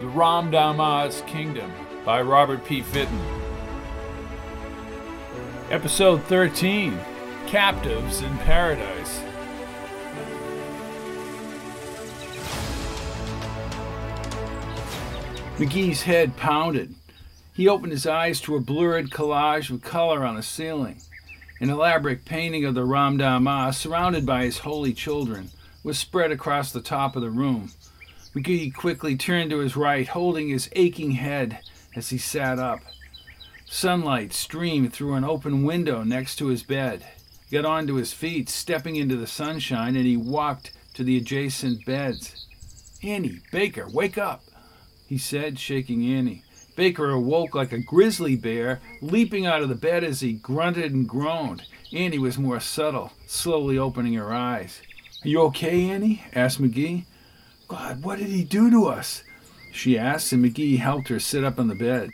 The Ramdama's Kingdom by Robert P. Fitton. Episode 13 Captives in Paradise. McGee's head pounded. He opened his eyes to a blurred collage of color on the ceiling. An elaborate painting of the Ramdama, surrounded by his holy children, was spread across the top of the room. McGee quickly turned to his right, holding his aching head as he sat up. Sunlight streamed through an open window next to his bed. He got onto his feet, stepping into the sunshine, and he walked to the adjacent beds. Annie, Baker, wake up, he said, shaking Annie. Baker awoke like a grizzly bear, leaping out of the bed as he grunted and groaned. Annie was more subtle, slowly opening her eyes. Are you okay, Annie? asked McGee. God, what did he do to us? She asked, and McGee helped her sit up on the bed.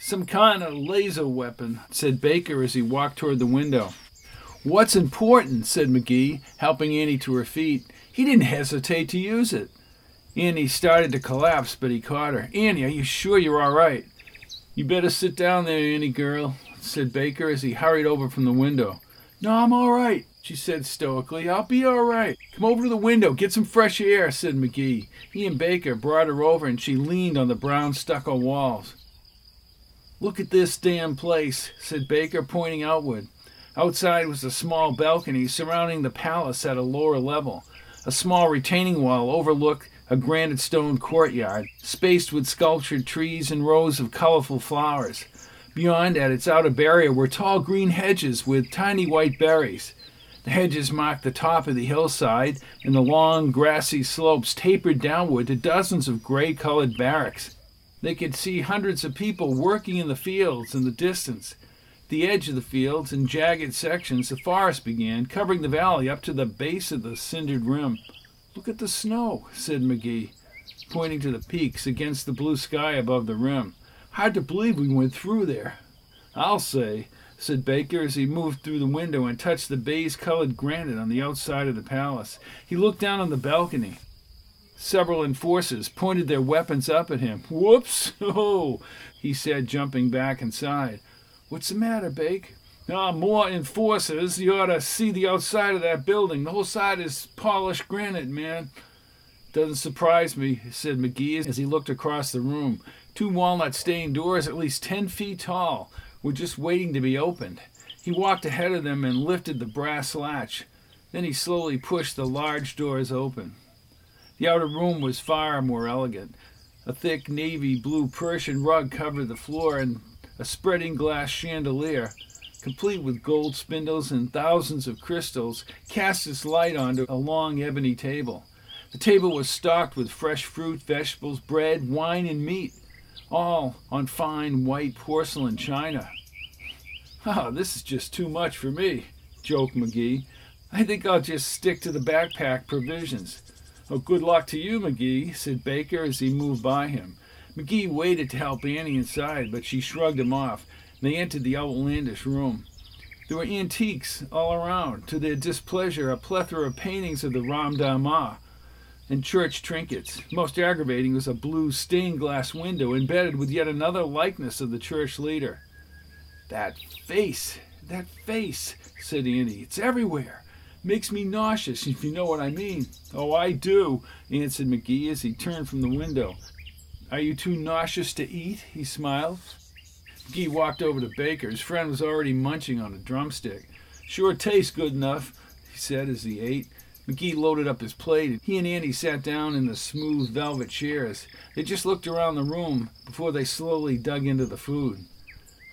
Some kind of laser weapon, said Baker as he walked toward the window. What's important? said McGee, helping Annie to her feet. He didn't hesitate to use it. Annie started to collapse, but he caught her. Annie, are you sure you're all right? You better sit down there, Annie girl, said Baker as he hurried over from the window. No, I'm all right, she said stoically. I'll be all right. Come over to the window, get some fresh air, said McGee. He and Baker brought her over, and she leaned on the brown stucco walls. Look at this damn place, said Baker, pointing outward. Outside was a small balcony surrounding the palace at a lower level. A small retaining wall overlooked a granite stone courtyard, spaced with sculptured trees and rows of colorful flowers. Beyond, at its outer barrier, were tall green hedges with tiny white berries. Hedges marked the top of the hillside, and the long, grassy slopes tapered downward to dozens of gray colored barracks. They could see hundreds of people working in the fields in the distance. At the edge of the fields, in jagged sections, the forest began, covering the valley up to the base of the cindered rim. Look at the snow, said McGee, pointing to the peaks against the blue sky above the rim. Hard to believe we went through there. I'll say, said Baker as he moved through the window and touched the baize colored granite on the outside of the palace. He looked down on the balcony. Several enforcers pointed their weapons up at him. Whoops! Oh, he said, jumping back inside. What's the matter, Bake? Ah, more enforcers. You ought to see the outside of that building. The whole side is polished granite, man. Doesn't surprise me, said McGee as he looked across the room. Two walnut stained doors, at least ten feet tall, were just waiting to be opened. He walked ahead of them and lifted the brass latch. Then he slowly pushed the large doors open. The outer room was far more elegant. A thick navy blue Persian rug covered the floor, and a spreading glass chandelier complete with gold spindles and thousands of crystals, cast its light onto a long ebony table. The table was stocked with fresh fruit, vegetables, bread, wine, and meat, all on fine white porcelain china. Oh, this is just too much for me, joked McGee. I think I'll just stick to the backpack provisions. Oh, good luck to you, McGee, said Baker as he moved by him. McGee waited to help Annie inside, but she shrugged him off. They entered the outlandish room. There were antiques all around. To their displeasure, a plethora of paintings of the Ramdama and church trinkets. Most aggravating was a blue stained glass window embedded with yet another likeness of the church leader. That face, that face, said Annie. It's everywhere. Makes me nauseous, if you know what I mean. Oh, I do, answered McGee as he turned from the window. Are you too nauseous to eat? He smiled. McGee walked over to Baker. His friend was already munching on a drumstick. Sure tastes good enough, he said as he ate. McGee loaded up his plate. He and Andy sat down in the smooth velvet chairs. They just looked around the room before they slowly dug into the food.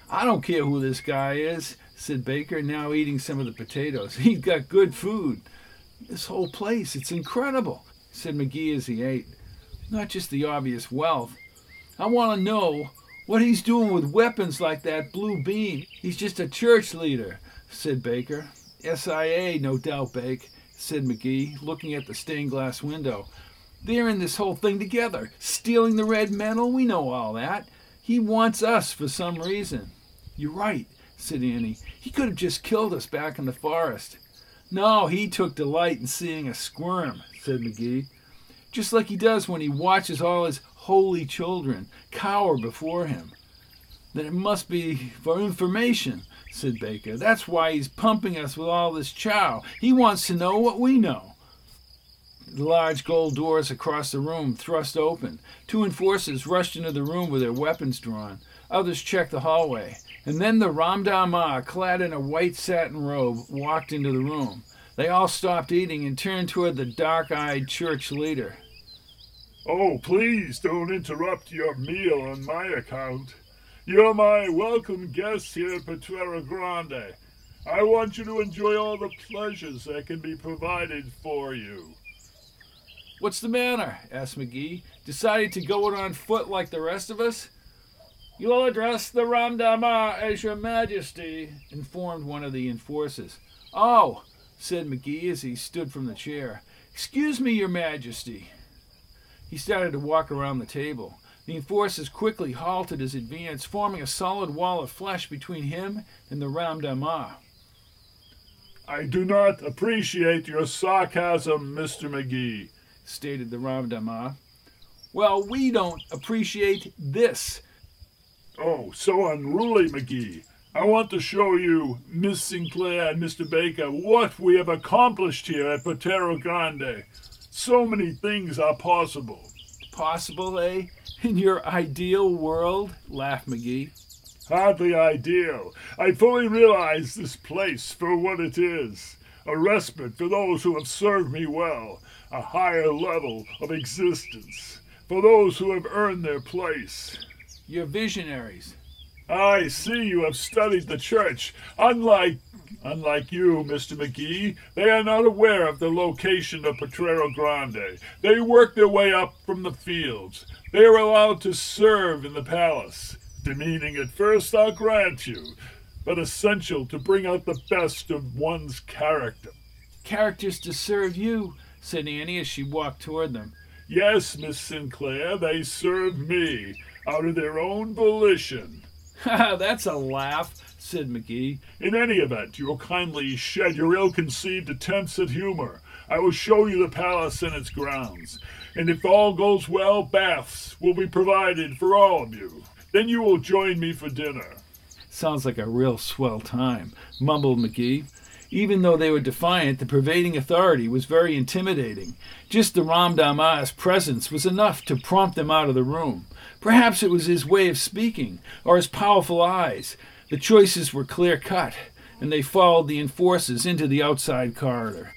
I don't care who this guy is, said Baker, now eating some of the potatoes. He's got good food. This whole place, it's incredible, said McGee as he ate. Not just the obvious wealth. I want to know what he's doing with weapons like that blue beam. He's just a church leader, said Baker. SIA, no doubt, Bake, said McGee, looking at the stained glass window. They're in this whole thing together, stealing the red metal. We know all that. He wants us for some reason. You're right, said Annie. He could have just killed us back in the forest. No, he took delight in seeing us squirm, said McGee. Just like he does when he watches all his holy children cower before him. Then it must be for information, said Baker. That's why he's pumping us with all this chow. He wants to know what we know. The large gold doors across the room thrust open. Two enforcers rushed into the room with their weapons drawn. Others checked the hallway. And then the Ramdama, clad in a white satin robe, walked into the room. They all stopped eating and turned toward the dark eyed church leader. Oh, please don't interrupt your meal on my account. You're my welcome guest here at Potrero Grande. I want you to enjoy all the pleasures that can be provided for you. What's the matter? asked McGee. Decided to go it on foot like the rest of us? You'll address the Ramdama as your majesty, informed one of the enforcers. Oh, said McGee as he stood from the chair. Excuse me, your majesty. He started to walk around the table. The enforcers quickly halted his advance, forming a solid wall of flesh between him and the Ramdama. I do not appreciate your sarcasm, Mr. McGee, stated the Ramdama. Well, we don't appreciate this. Oh, so unruly, McGee. I want to show you, Miss Sinclair and Mr. Baker, what we have accomplished here at Potrero Grande. So many things are possible. Possible, eh? In your ideal world? laughed McGee. Hardly ideal. I fully realize this place for what it is a respite for those who have served me well, a higher level of existence for those who have earned their place. You're visionaries. I see you have studied the church. Unlike unlike you, Mr. McGee, they are not aware of the location of Potrero Grande. They work their way up from the fields. They are allowed to serve in the palace. Demeaning at first, I'll grant you, but essential to bring out the best of one's character. Characters to serve you, said Annie as she walked toward them. Yes, Miss Sinclair, they serve me, out of their own volition. Ha, that's a laugh, said McGee. In any event, you will kindly shed your ill conceived attempts at humor. I will show you the palace and its grounds. And if all goes well, baths will be provided for all of you. Then you will join me for dinner. Sounds like a real swell time, mumbled McGee. Even though they were defiant, the pervading authority was very intimidating. Just the Ram Ramdama's presence was enough to prompt them out of the room. Perhaps it was his way of speaking, or his powerful eyes. The choices were clear cut, and they followed the enforcers into the outside corridor.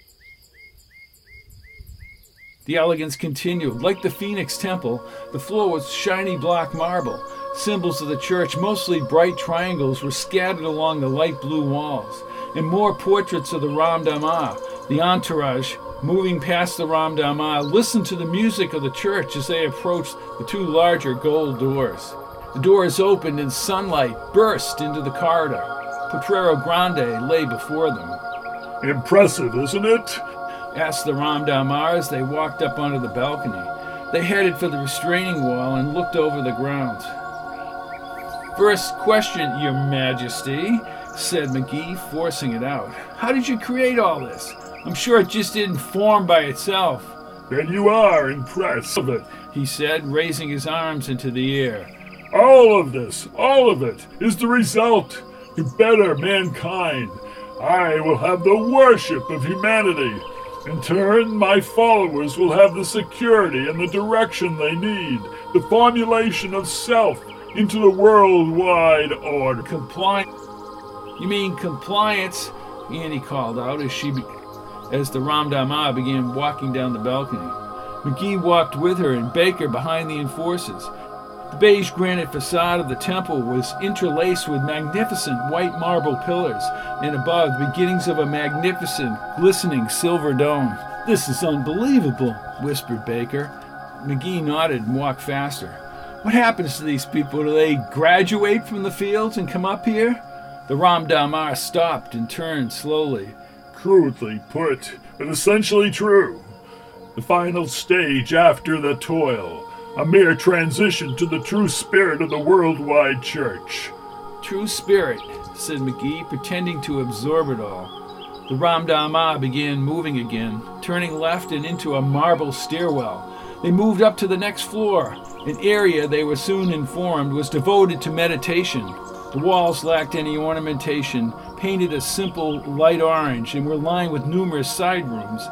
The elegance continued. Like the Phoenix Temple, the floor was shiny black marble. Symbols of the church, mostly bright triangles, were scattered along the light blue walls, and more portraits of the Ram Ramdama, the entourage, moving past the Ram Ramdama, listened to the music of the church as they approached the two larger gold doors. The doors opened and sunlight burst into the corridor. Potrero Grande lay before them. Impressive, isn't it? asked the Ram Ramdama as they walked up onto the balcony. They headed for the restraining wall and looked over the grounds. First question, Your Majesty, said McGee, forcing it out. How did you create all this? I'm sure it just didn't form by itself. Then you are impressed of it, he said, raising his arms into the air. All of this, all of it, is the result to better mankind. I will have the worship of humanity. In turn, my followers will have the security and the direction they need, the formulation of self into the worldwide order. Compliance. You mean compliance? Annie called out as she, as the Ramdama began walking down the balcony. McGee walked with her and Baker behind the enforcers. The beige granite facade of the temple was interlaced with magnificent white marble pillars, and above, the beginnings of a magnificent, glistening silver dome. This is unbelievable, whispered Baker. McGee nodded and walked faster. What happens to these people? Do they graduate from the fields and come up here? The Ram Ramdamar stopped and turned slowly. Crudely put, but essentially true. The final stage after the toil a mere transition to the true spirit of the worldwide church. True spirit, said McGee, pretending to absorb it all. The Ram Ramdama began moving again, turning left and into a marble stairwell. They moved up to the next floor, An area, they were soon informed, was devoted to meditation. The walls lacked any ornamentation, painted a simple light orange, and were lined with numerous side rooms.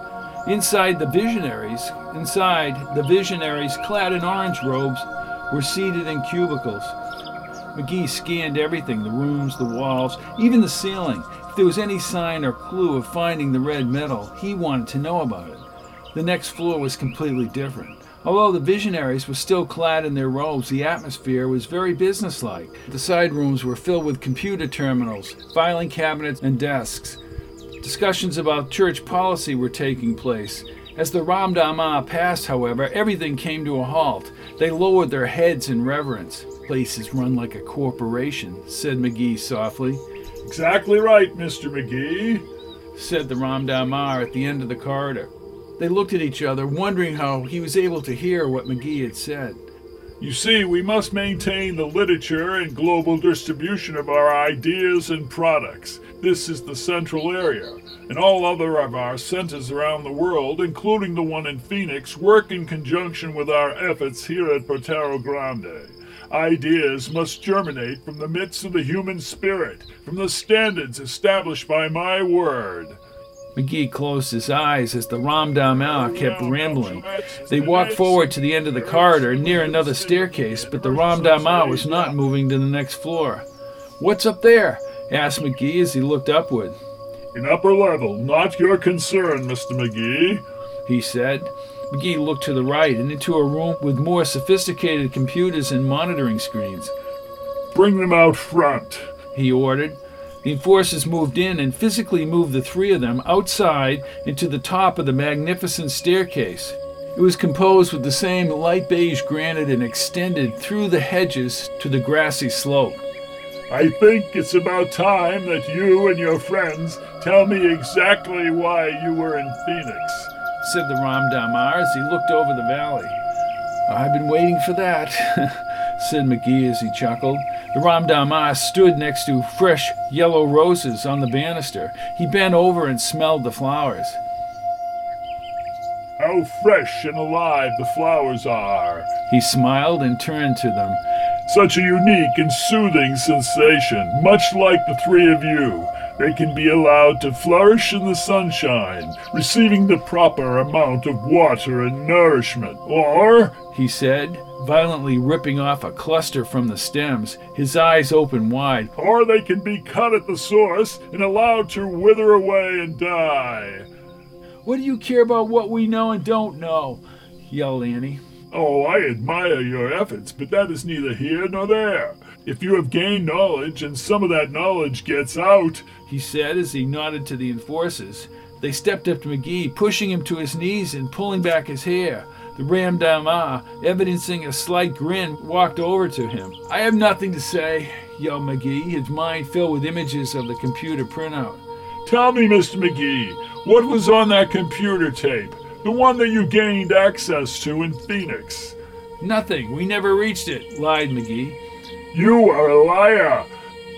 Inside the visionaries, inside the visionaries, clad in orange robes, were seated in cubicles. McGee scanned everything the rooms, the walls, even the ceiling. If there was any sign or clue of finding the red metal, he wanted to know about it. The next floor was completely different. Although the visionaries were still clad in their robes, the atmosphere was very businesslike. The side rooms were filled with computer terminals, filing cabinets, and desks. Discussions about church policy were taking place. As the Ramdama passed, however, everything came to a halt. They lowered their heads in reverence. Places run like a corporation, said McGee softly. Exactly right, Mr. McGee, said the Ram Damar at the end of the corridor. They looked at each other, wondering how he was able to hear what McGee had said. You see, we must maintain the literature and global distribution of our ideas and products. This is the central area, and all other of our centers around the world, including the one in Phoenix, work in conjunction with our efforts here at Potrero Grande. Ideas must germinate from the midst of the human spirit, from the standards established by my word. McGee closed his eyes as the Ramdama kept rambling. They walked forward to the end of the corridor, near another staircase, but the Ramdama was not moving to the next floor. What's up there? asked McGee as he looked upward. An upper level, not your concern, Mr. McGee, he said. McGee looked to the right and into a room with more sophisticated computers and monitoring screens. Bring them out front, he ordered. The enforcers moved in and physically moved the three of them outside into the top of the magnificent staircase. It was composed with the same light beige granite and extended through the hedges to the grassy slope. I think it's about time that you and your friends tell me exactly why you were in Phoenix, said the Ram Damar as he looked over the valley. I've been waiting for that, said McGee as he chuckled. The Ramdama ah stood next to fresh yellow roses on the banister. He bent over and smelled the flowers. How fresh and alive the flowers are, he smiled and turned to them. Such a unique and soothing sensation, much like the three of you. They can be allowed to flourish in the sunshine, receiving the proper amount of water and nourishment. Or, he said, violently ripping off a cluster from the stems, his eyes open wide. Or they can be cut at the source and allowed to wither away and die. What do you care about what we know and don't know? yelled Annie. Oh, I admire your efforts, but that is neither here nor there. If you have gained knowledge and some of that knowledge gets out, he said as he nodded to the enforcers. They stepped up to McGee, pushing him to his knees and pulling back his hair. The Ramdama, evidencing a slight grin, walked over to him. I have nothing to say, yelled McGee, his mind filled with images of the computer printout. Tell me, Mr. McGee, what was on that computer tape? The one that you gained access to in Phoenix? Nothing. We never reached it, lied McGee. You are a liar.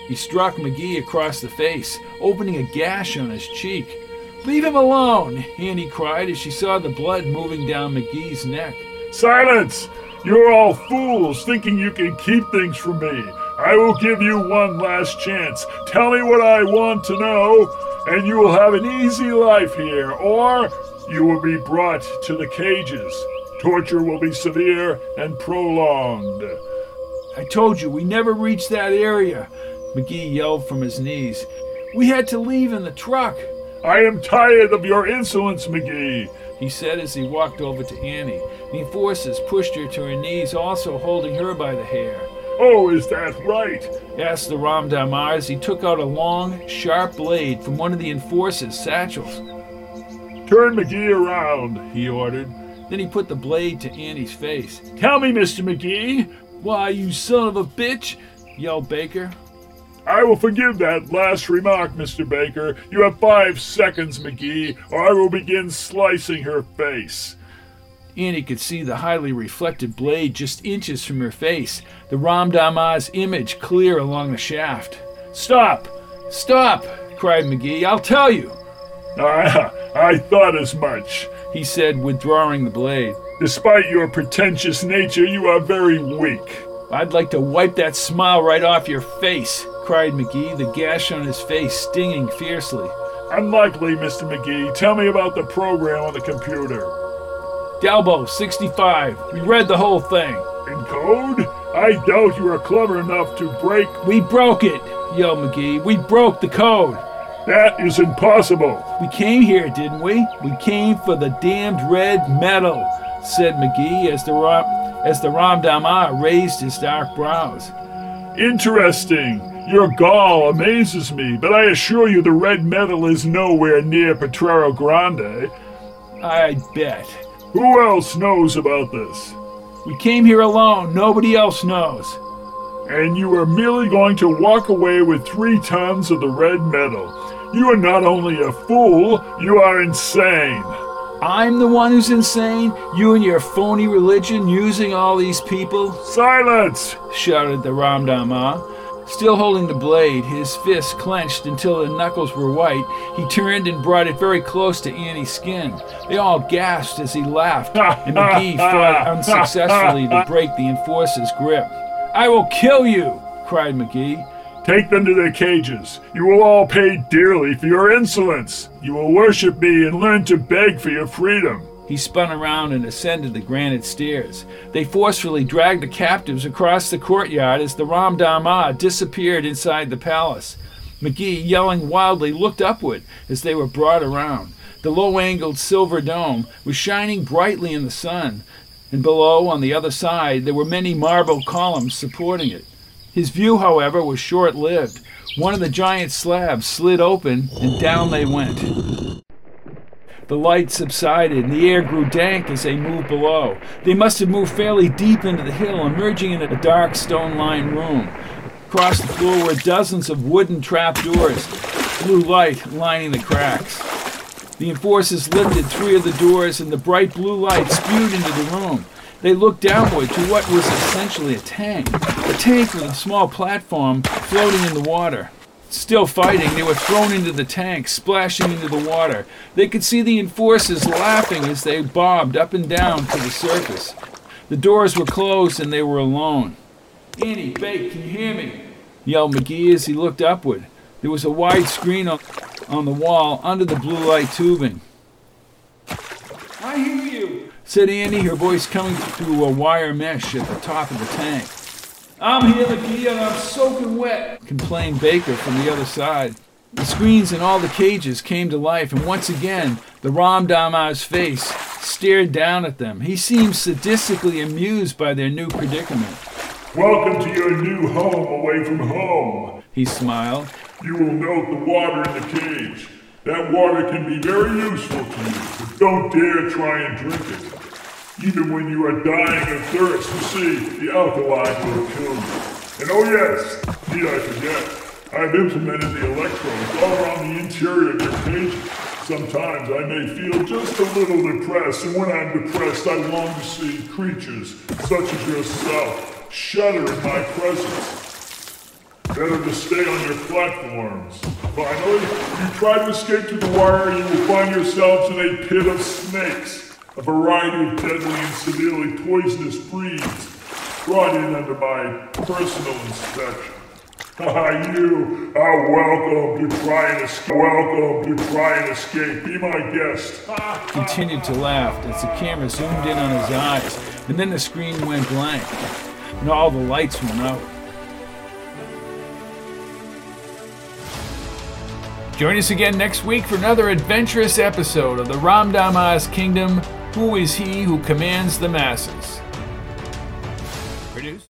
He struck McGee across the face, opening a gash on his cheek. Leave him alone, Annie cried as she saw the blood moving down McGee's neck. Silence! You're all fools thinking you can keep things from me. I will give you one last chance. Tell me what I want to know, and you will have an easy life here, or you will be brought to the cages. Torture will be severe and prolonged. I told you, we never reached that area, McGee yelled from his knees. We had to leave in the truck. I am tired of your insolence, McGee, he said as he walked over to Annie. The enforcers pushed her to her knees, also holding her by the hair. Oh, is that right? asked the Ram Damar as he took out a long, sharp blade from one of the enforcers' satchels. Turn McGee around, he ordered. Then he put the blade to Annie's face. Tell me, Mr. McGee. Why, you son of a bitch, yelled Baker. I will forgive that last remark, Mr. Baker. You have five seconds, McGee, or I will begin slicing her face. Annie could see the highly reflected blade just inches from her face, the Ramdama's image clear along the shaft. Stop! Stop! cried McGee. I'll tell you. I, I thought as much. He said, withdrawing the blade. Despite your pretentious nature, you are very weak. I'd like to wipe that smile right off your face, cried McGee, the gash on his face stinging fiercely. Unlikely, Mr. McGee. Tell me about the program on the computer. Dalbo, 65. We read the whole thing. In code? I doubt you are clever enough to break. We broke it, yelled McGee. We broke the code. That is impossible. We came here, didn't we? We came for the damned red metal, said McGee as the Ram, as the raised his dark brows. Interesting. Your gall amazes me, but I assure you the red metal is nowhere near Potrero Grande. I bet. Who else knows about this? We came here alone. Nobody else knows. And you are merely going to walk away with three tons of the red metal. You are not only a fool, you are insane. I'm the one who's insane? You and your phony religion using all these people? Silence! shouted the Ramdama. Still holding the blade, his fists clenched until the knuckles were white, he turned and brought it very close to Annie's skin. They all gasped as he laughed, and McGee fought unsuccessfully to break the enforcer's grip. I will kill you! cried McGee. Take them to their cages. You will all pay dearly for your insolence. You will worship me and learn to beg for your freedom. He spun around and ascended the granite stairs. They forcefully dragged the captives across the courtyard as the Ram Ramdama ah disappeared inside the palace. McGee, yelling wildly, looked upward as they were brought around. The low angled silver dome was shining brightly in the sun, and below, on the other side, there were many marble columns supporting it. His view, however, was short lived. One of the giant slabs slid open, and down they went. The light subsided, and the air grew dank as they moved below. They must have moved fairly deep into the hill, emerging in a dark stone lined room. Across the floor were dozens of wooden trapdoors, blue light lining the cracks. The enforcers lifted three of the doors, and the bright blue light spewed into the room. They looked downward to what was essentially a tank, a tank with a small platform floating in the water. Still fighting, they were thrown into the tank, splashing into the water. They could see the enforcers laughing as they bobbed up and down to the surface. The doors were closed and they were alone. Annie, Bake, can you hear me? yelled McGee as he looked upward. There was a wide screen on, on the wall under the blue light tubing. I hear you, said Annie, her voice coming through a wire mesh at the top of the tank. I'm here, and I'm soaking wet, complained Baker from the other side. The screens in all the cages came to life, and once again, the Ramdama's face stared down at them. He seemed sadistically amused by their new predicament. Welcome to your new home away from home. He smiled. You will note the water in the cage. That water can be very useful to you, but don't dare try and drink it. Even when you are dying of thirst, you see, the alkali will kill you. And oh yes, need I forget, I've implemented the electrodes all around the interior of your cages. Sometimes I may feel just a little depressed, and when I'm depressed, I long to see creatures such as yourself shudder in my presence. Better to stay on your platforms. Finally, if you try to escape to the wire, you will find yourselves in a pit of snakes a variety of deadly and severely poisonous breeds brought in under my personal inspection. Ah, you are welcome to try and escape. Welcome to try and escape. Be my guest. Continued to laugh as the camera zoomed in on his eyes, and then the screen went blank, and all the lights went out. Join us again next week for another adventurous episode of the Ramdama's Kingdom who is he who commands the masses?